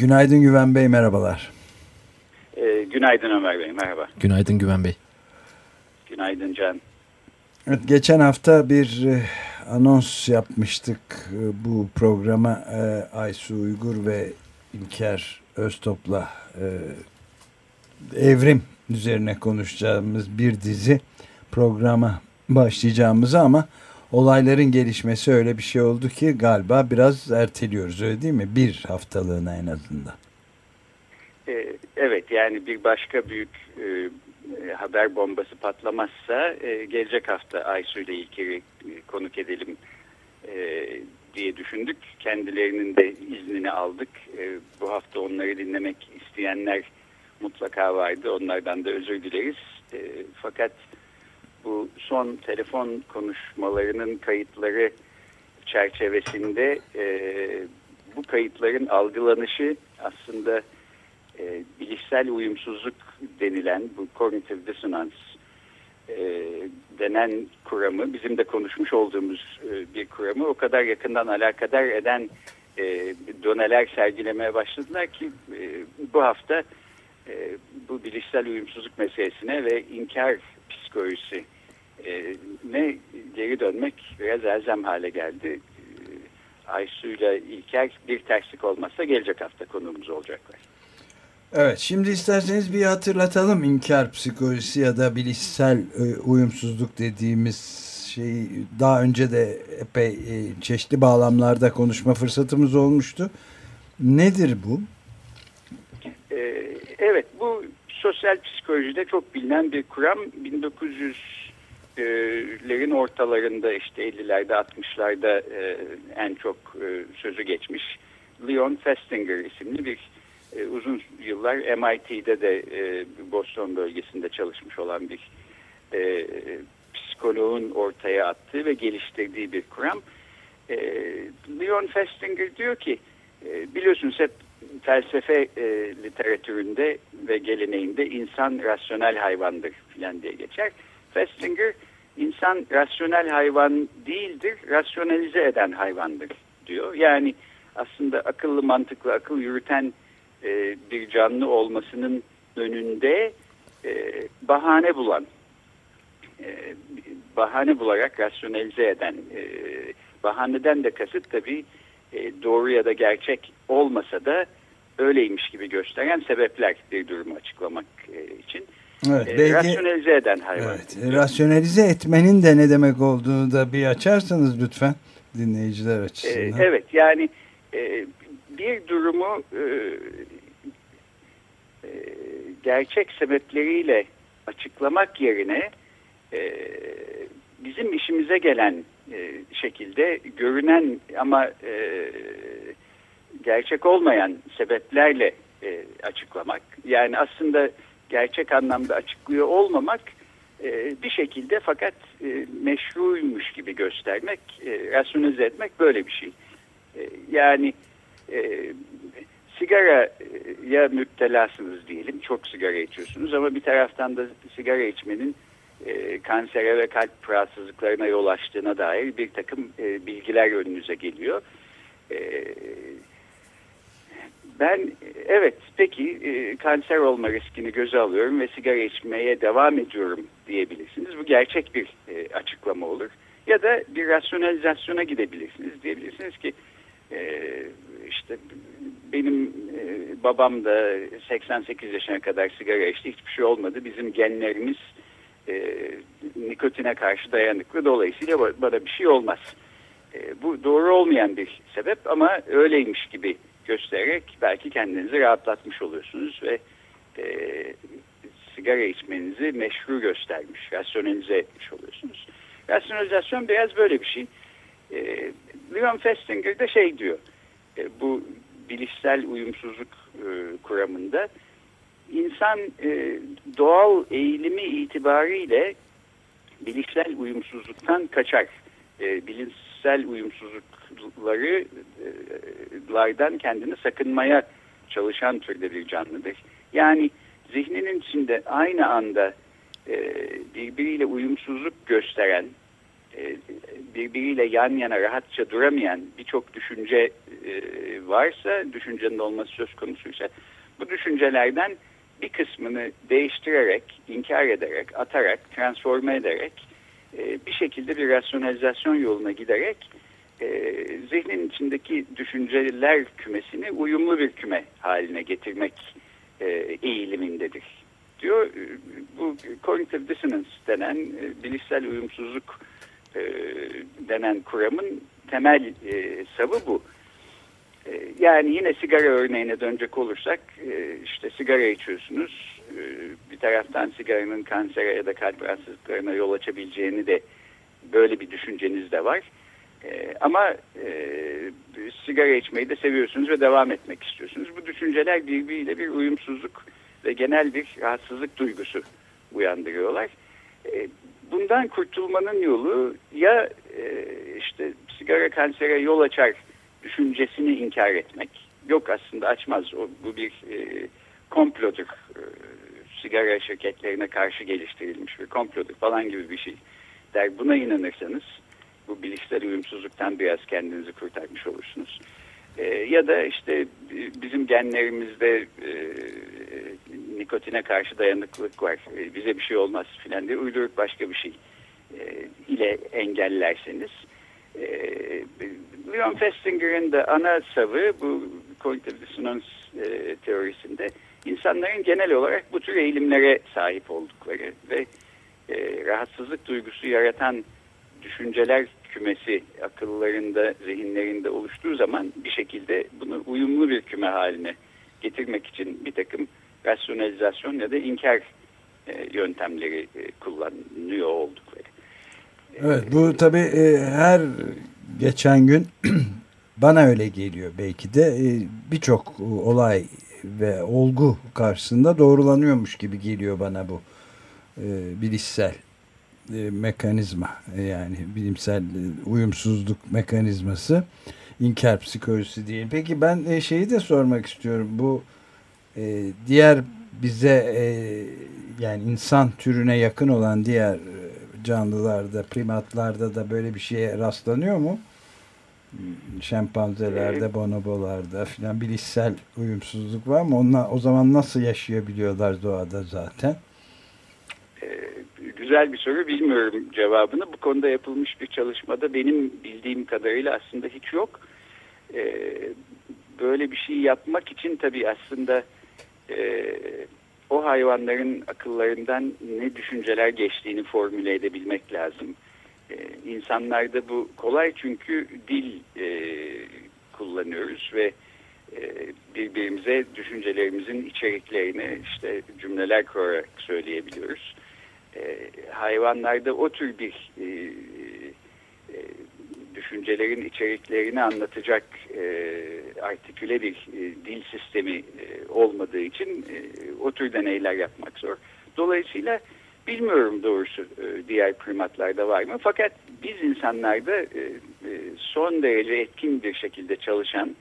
Günaydın Güven Bey, merhabalar. Ee, günaydın Ömer Bey, merhaba. Günaydın Güven Bey. Günaydın Can. Evet, geçen hafta bir e, anons yapmıştık e, bu programa e, Aysu Uygur ve İlker Öztop'la e, evrim üzerine konuşacağımız bir dizi programa başlayacağımızı ama olayların gelişmesi öyle bir şey oldu ki galiba biraz erteliyoruz öyle değil mi? Bir haftalığına en azından. Ee, evet yani bir başka büyük e, haber bombası patlamazsa e, gelecek hafta Aysu ile e, konuk edelim e, diye düşündük. Kendilerinin de iznini aldık. E, bu hafta onları dinlemek isteyenler mutlaka vardı. Onlardan da özür dileriz. E, fakat bu son telefon konuşmalarının kayıtları çerçevesinde e, bu kayıtların algılanışı aslında e, bilişsel uyumsuzluk denilen bu cognitive dissonance e, denen kuramı bizim de konuşmuş olduğumuz e, bir kuramı o kadar yakından alakadar eden e, doneler sergilemeye başladılar ki e, bu hafta e, bu bilişsel uyumsuzluk meselesine ve inkar psikolojisi e, ne geri dönmek biraz elzem hale geldi. E, ile İlker bir terslik olmazsa gelecek hafta konuğumuz olacaklar. Evet şimdi isterseniz bir hatırlatalım inkar psikolojisi ya da bilişsel e, uyumsuzluk dediğimiz şeyi daha önce de epey e, çeşitli bağlamlarda konuşma fırsatımız olmuştu. Nedir bu? Ee, evet bu sosyal psikolojide çok bilinen bir kuram 1900'lerin ortalarında işte 50'lerde 60'larda e, en çok e, sözü geçmiş Leon Festinger isimli bir e, uzun yıllar MIT'de de Boston bölgesinde çalışmış olan bir psikoloğun ortaya attığı ve geliştirdiği bir kuram. Leon Festinger diyor ki biliyorsunuz hep felsefe e, literatüründe ve geleneğinde insan rasyonel hayvandır filan diye geçer. Festinger insan rasyonel hayvan değildir, rasyonalize eden hayvandır diyor. Yani aslında akıllı mantıklı akıl yürüten e, bir canlı olmasının önünde e, bahane bulan, e, bahane bularak rasyonelize eden, e, bahaneden de kasıt tabii e, doğru ya da gerçek olmasa da öyleymiş gibi gösteren sebepler bir durumu açıklamak e, için. Evet, e, belki, rasyonelize eden hayvan. Evet, rasyonelize etmenin de ne demek olduğunu da bir açarsanız lütfen dinleyiciler açısından. E, evet yani e, bir durumu e, e, gerçek sebepleriyle açıklamak yerine e, bizim işimize gelen e, şekilde görünen ama e, gerçek olmayan sebeplerle e, açıklamak. Yani aslında gerçek anlamda açıklıyor olmamak e, bir şekilde fakat e, meşruymuş gibi göstermek, e, rasyonize etmek böyle bir şey. E, yani e, sigaraya müptelasınız diyelim. Çok sigara içiyorsunuz ama bir taraftan da sigara içmenin e, kansere ve kalp rahatsızlıklarına yol açtığına dair bir takım e, bilgiler önünüze geliyor. E, ben evet peki e, kanser olma riskini göze alıyorum ve sigara içmeye devam ediyorum diyebilirsiniz. Bu gerçek bir e, açıklama olur. Ya da bir rasyonalizasyona gidebilirsiniz. Diyebilirsiniz ki e, işte benim e, babam da 88 yaşına kadar sigara içti. Hiçbir şey olmadı. Bizim genlerimiz e, nikotine karşı dayanıklı. Dolayısıyla bana bir şey olmaz. E, bu doğru olmayan bir sebep ama öyleymiş gibi göstererek belki kendinizi rahatlatmış oluyorsunuz ve e, sigara içmenizi meşru göstermiş, rasyonelize etmiş oluyorsunuz. Rasyonalizasyon biraz böyle bir şey. E, Leon Festinger de şey diyor, e, bu bilişsel uyumsuzluk e, kuramında insan e, doğal eğilimi itibariyle bilişsel uyumsuzluktan kaçar. E, bilinçsel uyumsuzluklardan kendini sakınmaya çalışan türde bir canlıdır. Yani zihninin içinde aynı anda e, birbiriyle uyumsuzluk gösteren, e, birbiriyle yan yana rahatça duramayan birçok düşünce e, varsa, düşüncenin olması söz konusuysa bu düşüncelerden bir kısmını değiştirerek, inkar ederek, atarak, transforme ederek e, bir şekilde bir rasyonalizasyon yoluna giderek e, zihnin içindeki düşünceler kümesini uyumlu bir küme haline getirmek e, eğilimindedir diyor. Bu cognitive dissonance denen e, bilişsel uyumsuzluk e, denen kuramın temel e, savı bu. E, yani yine sigara örneğine dönecek olursak e, işte sigara içiyorsunuz. Bir taraftan sigaranın kansere ya da kalp rahatsızlıklarına yol açabileceğini de böyle bir düşünceniz de var. E, ama e, sigara içmeyi de seviyorsunuz ve devam etmek istiyorsunuz. Bu düşünceler birbiriyle bir uyumsuzluk ve genel bir rahatsızlık duygusu uyandırıyorlar. E, bundan kurtulmanın yolu ya e, işte sigara kansere yol açar düşüncesini inkar etmek. Yok aslında açmaz. O, bu bir e, komplodur. E, sigara şirketlerine karşı geliştirilmiş bir komplodur falan gibi bir şey der. Buna inanırsanız bu bilişsel uyumsuzluktan biraz kendinizi kurtarmış olursunuz. E, ya da işte bizim genlerimizde e, nikotine karşı dayanıklılık var. E, bize bir şey olmaz filan diye uydurup başka bir şey e, ile engellerseniz e, Leon Festinger'in de ana savı bu kognitif disonans e, teorisinde insanların genel olarak bu tür eğilimlere sahip oldukları ve e, rahatsızlık duygusu yaratan düşünceler kümesi akıllarında, zihinlerinde oluştuğu zaman bir şekilde bunu uyumlu bir küme haline getirmek için bir takım rasyonalizasyon ya da inkar e, yöntemleri e, kullanıyor oldukları. Evet bu tabi e, her geçen gün bana öyle geliyor belki de e, birçok olay ve olgu karşısında doğrulanıyormuş gibi geliyor bana bu e, bilişsel e, mekanizma e, yani bilimsel e, uyumsuzluk mekanizması inkar psikolojisi değil. Peki ben e, şeyi de sormak istiyorum bu e, diğer bize e, yani insan türüne yakın olan diğer e, canlılarda primatlarda da böyle bir şeye rastlanıyor mu? Şempanzelerde, bonobolarda filan bilişsel uyumsuzluk var mı? Onlar o zaman nasıl yaşayabiliyorlar doğada zaten? güzel bir soru bilmiyorum cevabını. Bu konuda yapılmış bir çalışmada benim bildiğim kadarıyla aslında hiç yok. Ee, böyle bir şey yapmak için tabii aslında e, o hayvanların akıllarından ne düşünceler geçtiğini formüle edebilmek lazım. Ee, insanlarda bu kolay çünkü dil e, kullanıyoruz ve e, birbirimize düşüncelerimizin içeriklerini işte cümleler kurarak söyleyebiliyoruz e, hayvanlarda o tür bir e, e, düşüncelerin içeriklerini anlatacak e, artiküle bir e, dil sistemi e, olmadığı için e, o tür deneyler yapmak zor. Dolayısıyla bilmiyorum doğrusu e, diğer primatlarda var mı. Fakat biz insanlarda e, e, son derece etkin bir şekilde çalışan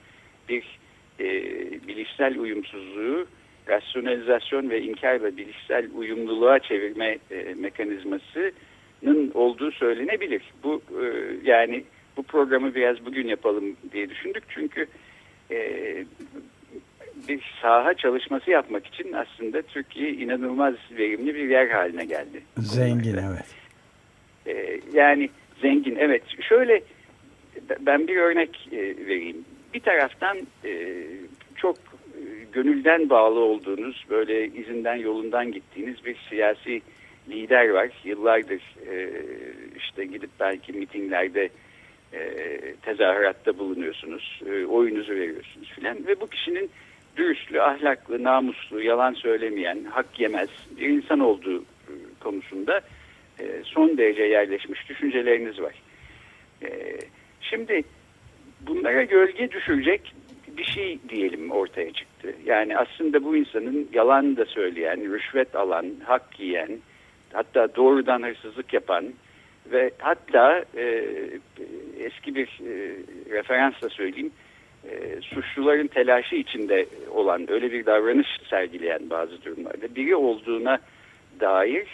bir bilişsel uyumsuzluğu rasyonalizasyon ve inkarla bilişsel uyumluluğa çevirme mekanizmasının olduğu söylenebilir. Bu yani bu programı biraz bugün yapalım diye düşündük çünkü bir saha çalışması yapmak için aslında Türkiye inanılmaz verimli bir yer haline geldi. Zengin evet. E, yani zengin evet. Şöyle ben bir örnek e, vereyim. Bir taraftan e, çok gönülden bağlı olduğunuz, böyle izinden yolundan gittiğiniz bir siyasi lider var. Yıllardır e, işte gidip belki mitinglerde e, tezahüratta bulunuyorsunuz, e, oyunuzu veriyorsunuz filan ve bu kişinin dürüstlü, ahlaklı, namuslu, yalan söylemeyen, hak yemez bir insan olduğu e, konusunda e, son derece yerleşmiş düşünceleriniz var. E, şimdi bunlara gölge düşürecek bir şey diyelim ortaya çıktı. Yani aslında bu insanın yalan da söyleyen, rüşvet alan, hak yiyen, hatta doğrudan hırsızlık yapan ve hatta eski bir e, referansla söyleyeyim, e, suçluların telaşı içinde olan öyle bir davranış sergileyen bazı durumlarda biri olduğuna dair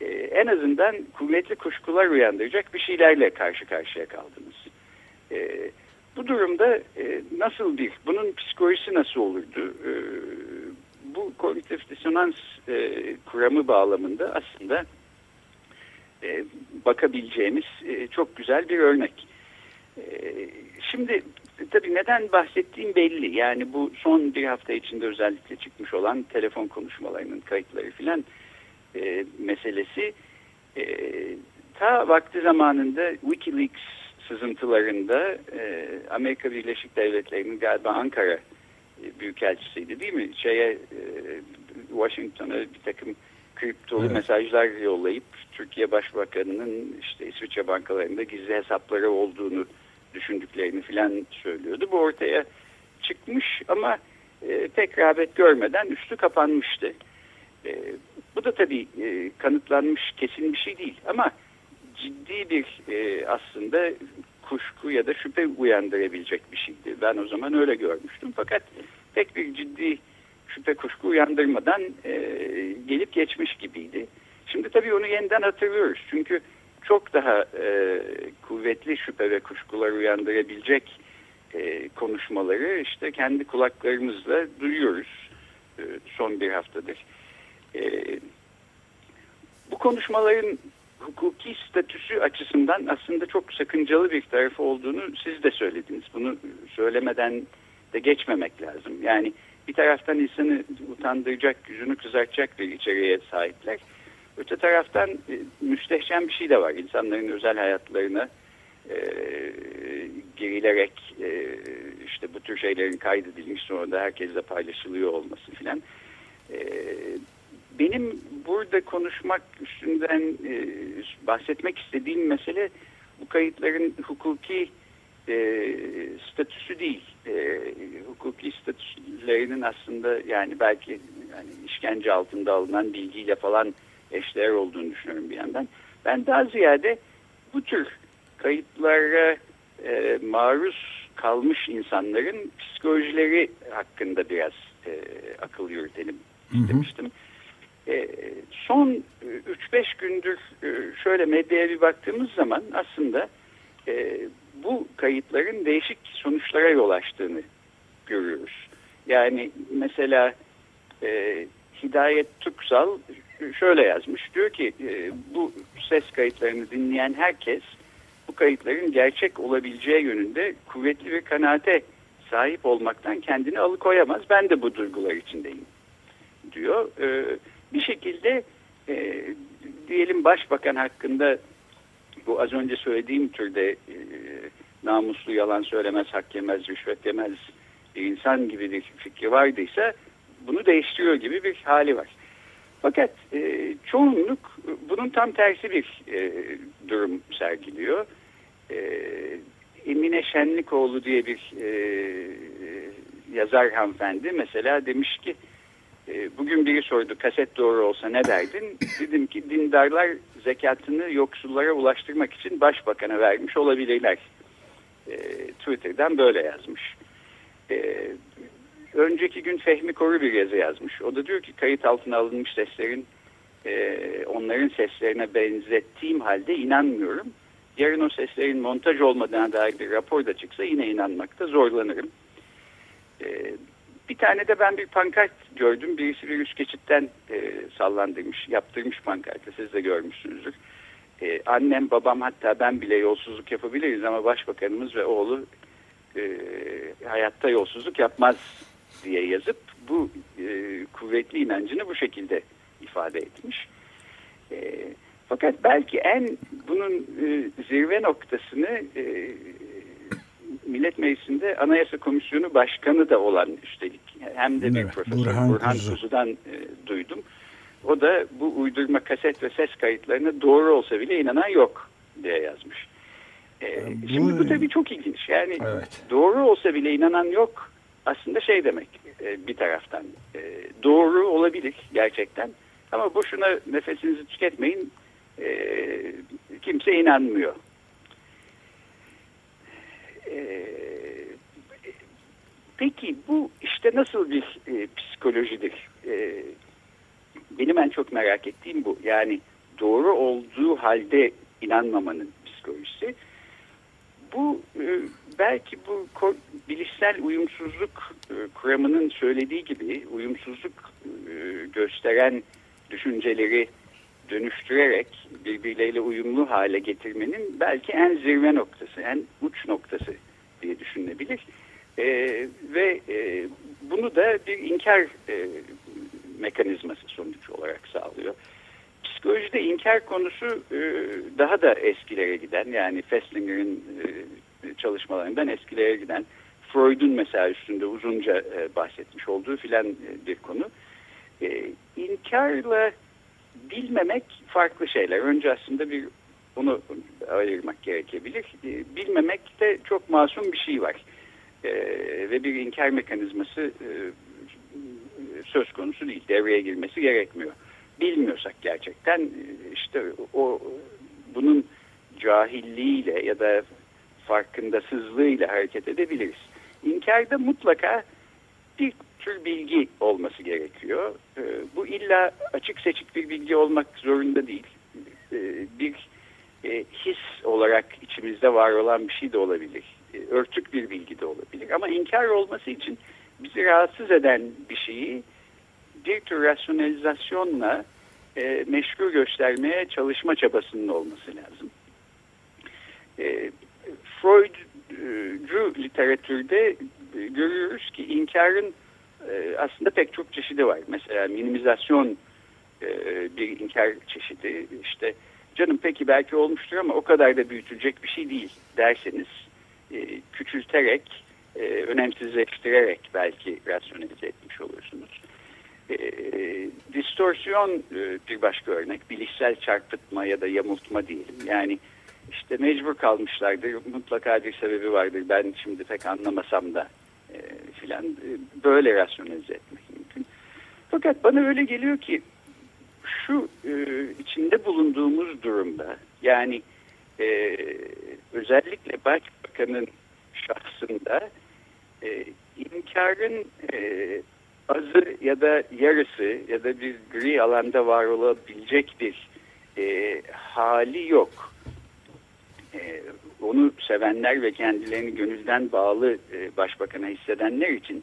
e, en azından kuvvetli kuşkular uyandıracak bir şeylerle karşı karşıya kaldınız. E, bu durumda e, nasıl bir, bunun psikolojisi nasıl olurdu? E, bu kognitif disonans e, kuramı bağlamında aslında e, bakabileceğimiz e, çok güzel bir örnek. E, şimdi tabii neden bahsettiğim belli. Yani bu son bir hafta içinde özellikle çıkmış olan telefon konuşmalarının kayıtları filan e, meselesi e, ta vakti zamanında Wikileaks sızıntılarında e, Amerika Birleşik Devletleri'nin galiba Ankara e, Büyükelçisiydi değil mi? Şeye e, Washington'a bir takım kriptolu evet. mesajlar yollayıp Türkiye Başbakanı'nın işte İsviçre bankalarında gizli hesapları olduğunu düşündüklerini filan söylüyordu. Bu ortaya çıkmış ama e, pek rağbet görmeden üstü kapanmıştı. E, bu da tabii e, kanıtlanmış kesin bir şey değil ama ciddi bir e, aslında kuşku ya da şüphe uyandırabilecek bir şeydi. Ben o zaman öyle görmüştüm. Fakat pek bir ciddi şüphe kuşku uyandırmadan e, gelip geçmiş gibiydi. Şimdi tabii onu yeniden hatırlıyoruz. Çünkü çok daha e, kuvvetli şüphe ve kuşkular uyandırabilecek e, konuşmaları işte kendi kulaklarımızla duyuyoruz e, son bir haftadır. E, bu konuşmaların hukuki statüsü açısından aslında çok sakıncalı bir tarafı olduğunu siz de söylediniz. Bunu söylemeden de geçmemek lazım. Yani bir taraftan insanı utandıracak, yüzünü kızartacak bir içeriğe sahipler. Öte taraftan e, müstehcen bir şey de var. İnsanların özel hayatlarına e, girilerek e, işte bu tür şeylerin kaydedilmiş sonra da herkesle paylaşılıyor olması filan. E, benim burada konuşmak üstünden e, bahsetmek istediğim mesele bu kayıtların hukuki e, statüsü değil. E, hukuki statülerinin aslında yani belki yani işkence altında alınan bilgiyle falan eşdeğer olduğunu düşünüyorum bir yandan. Ben daha ziyade bu tür kayıtlara e, maruz kalmış insanların psikolojileri hakkında biraz e, akıl yürütelim istemiştim. Hı hı. E, son 3-5 gündür e, şöyle medyaya bir baktığımız zaman aslında e, bu kayıtların değişik sonuçlara yol açtığını görüyoruz. Yani mesela Hidayet Tuksal şöyle yazmış. Diyor ki bu ses kayıtlarını dinleyen herkes bu kayıtların gerçek olabileceği yönünde kuvvetli bir kanaate sahip olmaktan kendini alıkoyamaz. Ben de bu duygular içindeyim diyor. E, bir şekilde e, diyelim başbakan hakkında bu az önce söylediğim türde e, namuslu yalan söylemez, hak yemez, rüşvet yemez bir insan gibi bir fikri vardıysa bunu değiştiriyor gibi bir hali var. Fakat e, çoğunluk bunun tam tersi bir e, durum sergiliyor. E, Emine Şenlikoğlu diye bir e, yazar hanımefendi mesela demiş ki ee, bugün biri sordu kaset doğru olsa ne derdin? Dedim ki dindarlar zekatını yoksullara ulaştırmak için başbakana vermiş olabilirler. E, Twitter'dan böyle yazmış. E, önceki gün Fehmi Koru bir yazı yazmış. O da diyor ki kayıt altına alınmış seslerin e, onların seslerine benzettiğim halde inanmıyorum. Yarın o seslerin montaj olmadığına dair bir rapor da çıksa yine inanmakta zorlanırım. E, bir tane de ben bir pankart gördüm. Birisi bir üst geçitten e, sallandırmış, yaptırmış pankartı. Siz de görmüşsünüzdür. E, annem, babam hatta ben bile yolsuzluk yapabiliriz ama başbakanımız ve oğlu e, hayatta yolsuzluk yapmaz diye yazıp bu e, kuvvetli inancını bu şekilde ifade etmiş. E, fakat belki en bunun e, zirve noktasını e, Millet Meclisi'nde Anayasa Komisyonu Başkanı da olan üstelik hem de bir evet, profesör Burhan, Burhan Kuzu. Kuzu'dan e, duydum. O da bu uydurma kaset ve ses kayıtlarına doğru olsa bile inanan yok diye yazmış. E, bu... Şimdi bu tabii çok ilginç. Yani evet. doğru olsa bile inanan yok aslında şey demek e, bir taraftan. E, doğru olabilir gerçekten ama boşuna nefesinizi tüketmeyin e, kimse inanmıyor. Peki bu işte nasıl bir psikolojidir? Benim en çok merak ettiğim bu. Yani doğru olduğu halde inanmamanın psikolojisi. Bu e, belki bu bilişsel uyumsuzluk e, kuramının söylediği gibi uyumsuzluk e, gösteren düşünceleri dönüştürerek birbirleriyle uyumlu hale getirmenin belki en zirve noktası, en uç noktası diye düşünülebilir. ve bunu da bir inkar mekanizması sonuç olarak sağlıyor. Psikolojide inkar konusu e, daha da eskilere giden yani Feslinger'in e, çalışmalarından eskilere giden Freud'un mesela üstünde uzunca e, bahsetmiş olduğu filan bir konu. İnkarla bilmemek farklı şeyler. Önce aslında bir onu ayırmak gerekebilir. Bilmemekte çok masum bir şey var. Ve bir inkar mekanizması söz konusu değil. Devreye girmesi gerekmiyor bilmiyorsak gerçekten işte o bunun cahilliğiyle ya da farkındasızlığıyla hareket edebiliriz. İnkarda mutlaka bir tür bilgi olması gerekiyor. Ee, bu illa açık seçik bir bilgi olmak zorunda değil. Ee, bir e, his olarak içimizde var olan bir şey de olabilir. Örtük bir bilgi de olabilir. Ama inkar olması için bizi rahatsız eden bir şeyi bir tür rasyonalizasyonla e, meşgul göstermeye çalışma çabasının olması lazım. E, Freudcu literatürde e, görüyoruz ki inkarın e, aslında pek çok çeşidi var. Mesela minimizasyon e, bir inkar çeşidi. İşte canım peki belki olmuştur ama o kadar da büyütülecek bir şey değil derseniz e, küçülterek, e, önemsizleştirerek belki rasyonelize etmiş olursunuz. E, distorsiyon e, bir başka örnek. Bilişsel çarpıtma ya da yamultma diyelim. Yani işte mecbur kalmışlardır. Mutlaka bir sebebi vardır. Ben şimdi pek anlamasam da e, filan e, böyle rasyonelize etmek mümkün. Fakat bana öyle geliyor ki şu içinde bulunduğumuz durumda yani e, özellikle başbakanın şahsında inkarın azı ya da yarısı ya da bir gri alanda var olabilecek bir e, hali yok. E, onu sevenler ve kendilerini gönülden bağlı e, başbakana hissedenler için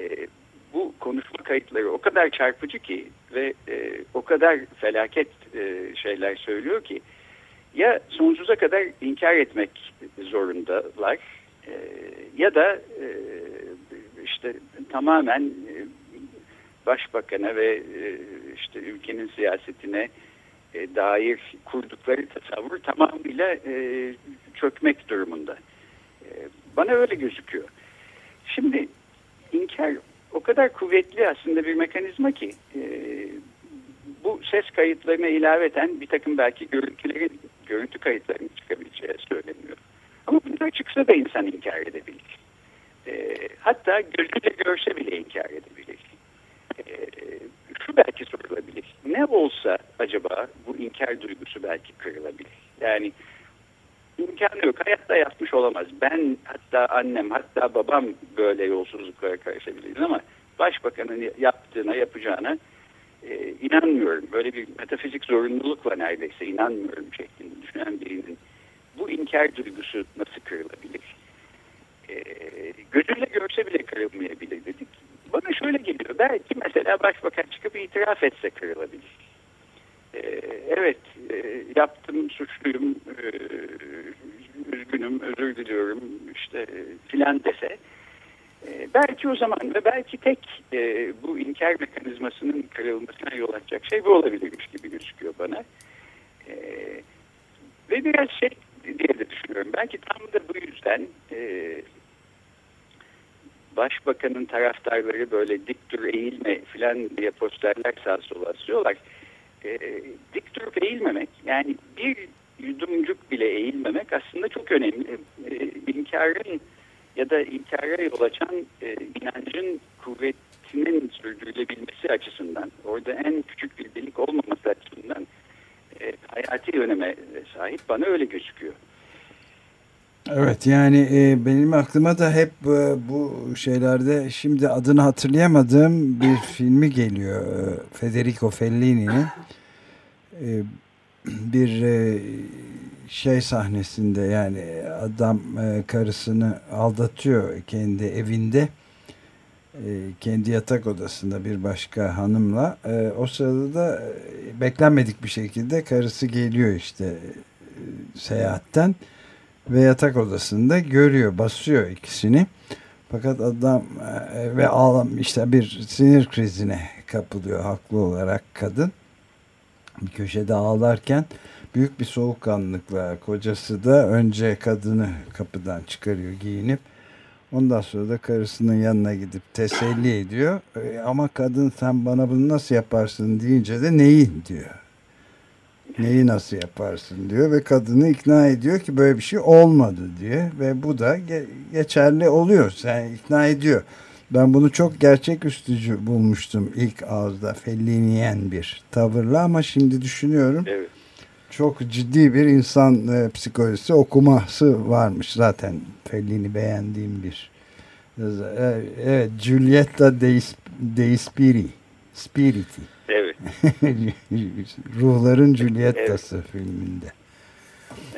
e, bu konuşma kayıtları o kadar çarpıcı ki ve e, o kadar felaket e, şeyler söylüyor ki ya sonsuza kadar inkar etmek zorundalar e, ya da e, işte tamamen e, başbakana ve e, işte ülkenin siyasetine e, dair kurdukları tasavvur tamamıyla çökmek durumunda. Bana öyle gözüküyor. Şimdi inkar o kadar kuvvetli aslında bir mekanizma ki bu ses kayıtlarına ilaveten bir takım belki görüntülerin, görüntü kayıtlarının çıkabileceği söyleniyor. Ama bunlar çıksa da insan inkar edebilir. E, hatta gözüyle görse bile inkar edebilir. E, şu belki sorulabilir. Ne olsa acaba bu inkar duygusu belki kırılabilir. Yani imkanı yok. Hayatta yapmış olamaz. Ben hatta annem hatta babam böyle yolsuzluklara karışabiliriz ama başbakanın yaptığına yapacağına e, inanmıyorum. Böyle bir metafizik zorunluluk var neredeyse inanmıyorum şeklinde düşünen birinin bu inkar duygusu nasıl kırılabilir? E, gözüyle görse bile kırılmayabilir dedik. Bana şöyle geliyor. Belki mesela başbakan çıkıp itiraf etse kırılabilir. E, evet e, yaptım suçluyum e, üzgünüm özür diliyorum işte filan dese belki o zaman ve belki tek bu inkar mekanizmasının kırılmasına yol açacak şey bu olabilirmiş gibi gözüküyor bana. Ve biraz şey diye de düşünüyorum. Belki tam da bu yüzden başbakanın taraftarları böyle dik dur eğilme filan diye posterler sağa sola asıyorlar. E, dik durup eğilmemek yani bir yudumcuk bile eğilmemek aslında çok önemli. E, inkarın ya da inkara yol açan e, inancın kuvvetinin sürdürülebilmesi açısından, orada en küçük bir delik olmaması açısından e, hayati öneme sahip bana öyle gözüküyor. Evet yani e, benim aklıma da hep e, bu şeylerde şimdi adını hatırlayamadığım bir filmi geliyor. E, Federico Fellini'nin. E, bir e, şey sahnesinde yani adam e, karısını aldatıyor kendi evinde. E, kendi yatak odasında bir başka hanımla. E, o sırada da e, beklenmedik bir şekilde karısı geliyor işte e, seyahatten ve yatak odasında görüyor, basıyor ikisini. Fakat adam e, ve ağlam işte bir sinir krizine kapılıyor haklı olarak kadın. Bir köşede ağlarken büyük bir soğukkanlılıkla kocası da önce kadını kapıdan çıkarıyor giyinip ondan sonra da karısının yanına gidip teselli ediyor. E, ama kadın sen bana bunu nasıl yaparsın deyince de neyi diyor. Neyi nasıl yaparsın diyor ve kadını ikna ediyor ki böyle bir şey olmadı diye ve bu da ge geçerli oluyor. Sen ikna ediyor. Ben bunu çok gerçeküstücü bulmuştum ilk ağızda felliniyen bir tavırla ama şimdi düşünüyorum. Evet. Çok ciddi bir insan e, psikolojisi okuması varmış zaten Fellini beğendiğim bir. E, evet, Giulietta dei, dei Spiri, Spiriti. Evet. Ruhların Julietta'sı evet. filminde.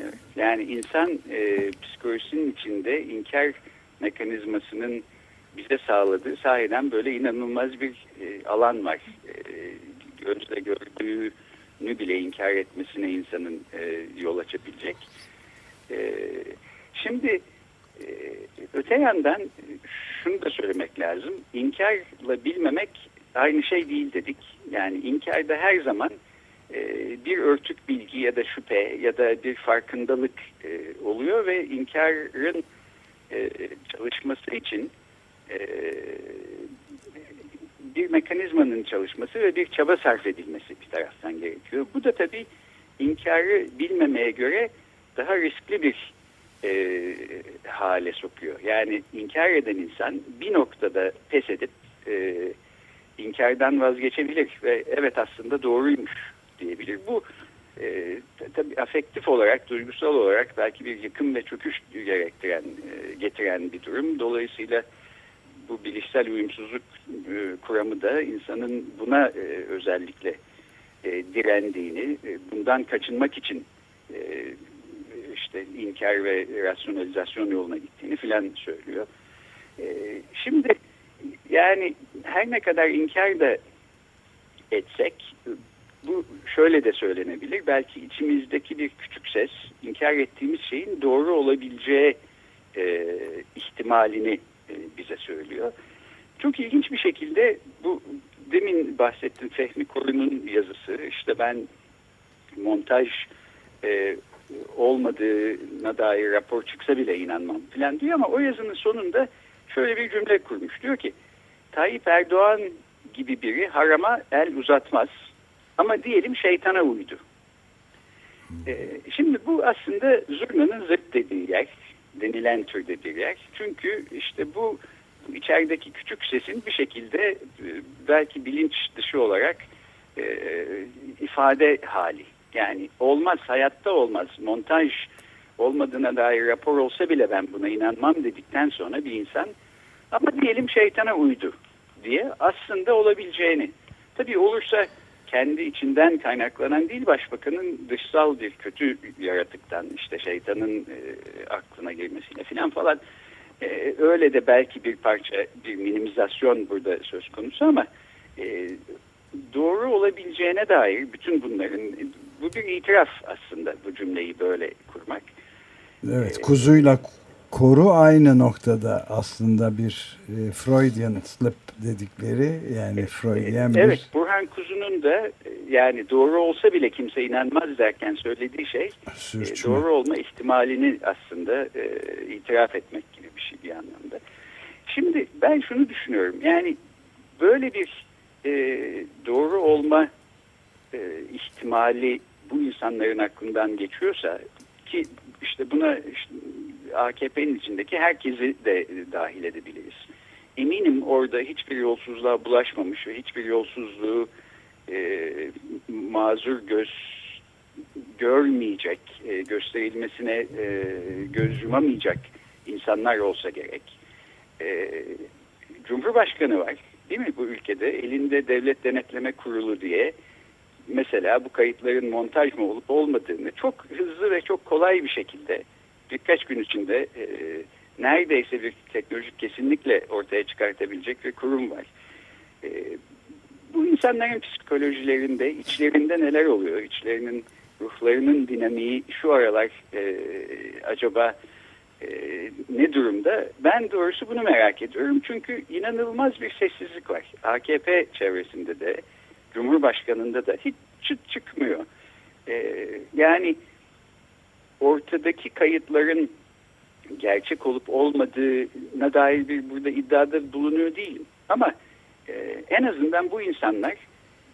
Evet. Yani insan e, psikolojisinin içinde inkar mekanizmasının bize sağladığı sahiden böyle inanılmaz bir e, alan var. E, gözle gördüğünü bile inkar etmesine insanın e, yol açabilecek. E, şimdi e, öte yandan şunu da söylemek lazım. İnkarla bilmemek aynı şey değil dedik. Yani inkarda her zaman e, bir örtük bilgi ya da şüphe ya da bir farkındalık e, oluyor ve inkarın e, çalışması için e, bir mekanizmanın çalışması ve bir çaba sarf edilmesi bir taraftan gerekiyor. Bu da tabii inkarı bilmemeye göre daha riskli bir e, hale sokuyor. Yani inkar eden insan bir noktada pes edip e, inkardan vazgeçebilir ve evet aslında doğruymuş diyebilir. Bu e, tabii afektif olarak, duygusal olarak belki bir yıkım ve çöküş gerektiren, e, getiren bir durum. Dolayısıyla bu bilişsel uyumsuzluk e, kuramı da insanın buna e, özellikle e, direndiğini, e, bundan kaçınmak için e, işte inkar ve rasyonalizasyon yoluna gittiğini filan söylüyor. E, şimdi yani her ne kadar inkar da etsek bu şöyle de söylenebilir. Belki içimizdeki bir küçük ses inkar ettiğimiz şeyin doğru olabileceği e, ihtimalini e, bize söylüyor. Çok ilginç bir şekilde bu demin bahsettim Fehmi Korun'un yazısı. İşte ben montaj e, olmadığına dair rapor çıksa bile inanmam falan diyor ama o yazının sonunda şöyle bir cümle kurmuş. Diyor ki Tayyip Erdoğan gibi biri harama el uzatmaz ama diyelim şeytana uydu. Ee, şimdi bu aslında zurnanın zıt dediği yer, denilen türde bir yer. Çünkü işte bu içerideki küçük sesin bir şekilde e, belki bilinç dışı olarak e, ifade hali. Yani olmaz, hayatta olmaz. Montaj olmadığına dair rapor olsa bile ben buna inanmam dedikten sonra bir insan ama diyelim şeytana uydu diye aslında olabileceğini. Tabii olursa kendi içinden kaynaklanan değil başbakanın dışsal bir kötü yaratıktan işte şeytanın e, aklına girmesiyle falan falan e, öyle de belki bir parça bir minimizasyon burada söz konusu ama e, doğru olabileceğine dair bütün bunların bu bir itiraf aslında bu cümleyi böyle kurmak. Evet kuzuyla koru aynı noktada aslında bir e, Freudian slip dedikleri yani Freudian bir... Evet Burhan Kuzu'nun da e, yani doğru olsa bile kimse inanmaz derken söylediği şey e, doğru olma ihtimalini aslında e, itiraf etmek gibi bir şey bir anlamda. Şimdi ben şunu düşünüyorum yani böyle bir e, doğru olma e, ihtimali bu insanların aklından geçiyorsa ki işte buna işte AKP'nin içindeki herkesi de dahil edebiliriz. Eminim orada hiçbir yolsuzluğa bulaşmamış ve hiçbir yolsuzluğu e, mazur göz görmeyecek, e, gösterilmesine e, göz yumamayacak insanlar olsa gerek. E, Cumhurbaşkanı var değil mi bu ülkede? Elinde devlet denetleme kurulu diye mesela bu kayıtların montaj mı olup olmadığını çok hızlı ve çok kolay bir şekilde birkaç gün içinde e, neredeyse bir teknolojik kesinlikle ortaya çıkartabilecek bir kurum var. E, bu insanların psikolojilerinde, içlerinde neler oluyor? İçlerinin, ruhlarının dinamiği şu aralar e, acaba e, ne durumda? Ben doğrusu bunu merak ediyorum. Çünkü inanılmaz bir sessizlik var. AKP çevresinde de, Cumhurbaşkanı'nda da hiç çıt çıkmıyor. E, yani ortadaki kayıtların gerçek olup olmadığına dair bir burada iddiada bulunuyor değilim. Ama e, en azından bu insanlar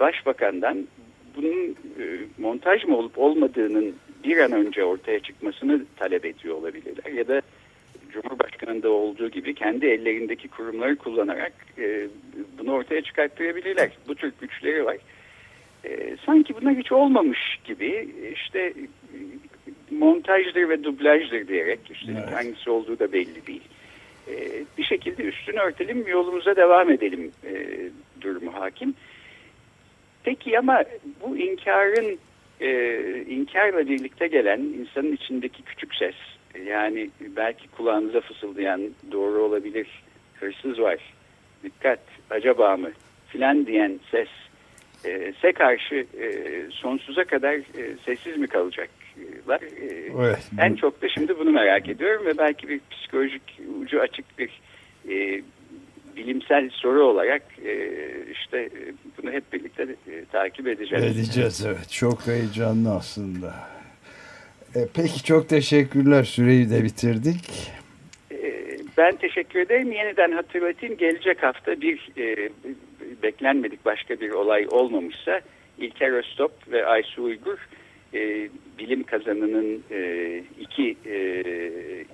başbakandan bunun e, montaj mı olup olmadığının bir an önce ortaya çıkmasını talep ediyor olabilirler. Ya da Cumhurbaşkanı'nda olduğu gibi kendi ellerindeki kurumları kullanarak e, bunu ortaya çıkarttırabilirler. Bu tür güçleri var. E, sanki buna hiç olmamış gibi işte montajdır ve dublajdır diyerek işte evet. hangisi olduğu da belli değil. E, bir şekilde üstünü örtelim yolumuza devam edelim e, durumu hakim. Peki ama bu inkarın e, inkarla birlikte gelen insanın içindeki küçük ses yani belki kulağınıza fısıldayan doğru olabilir hırsız var dikkat acaba mı filan diyen ses e, se karşı e, sonsuza kadar e, sessiz mi kalacaklar? E, evet. En çok da şimdi bunu merak ediyorum ve belki bir psikolojik ucu açık bir e, bilimsel soru olarak e, işte e, bunu hep birlikte e, takip edeceğiz. Edeceğiz evet. Çok heyecanlı aslında. E, peki çok teşekkürler. Süreyi de bitirdik. E, ben teşekkür ederim. Yeniden hatırlatayım. Gelecek hafta bir e, beklenmedik başka bir olay olmamışsa İlker Öztop ve Aysu Uygur e, bilim kazanının e, iki e,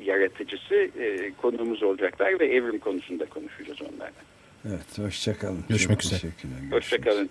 yaratıcısı e, konuğumuz olacaklar ve evrim konusunda konuşacağız onlarla. Evet, hoşçakalın. Görüşmek üzere. Hoşçakalın.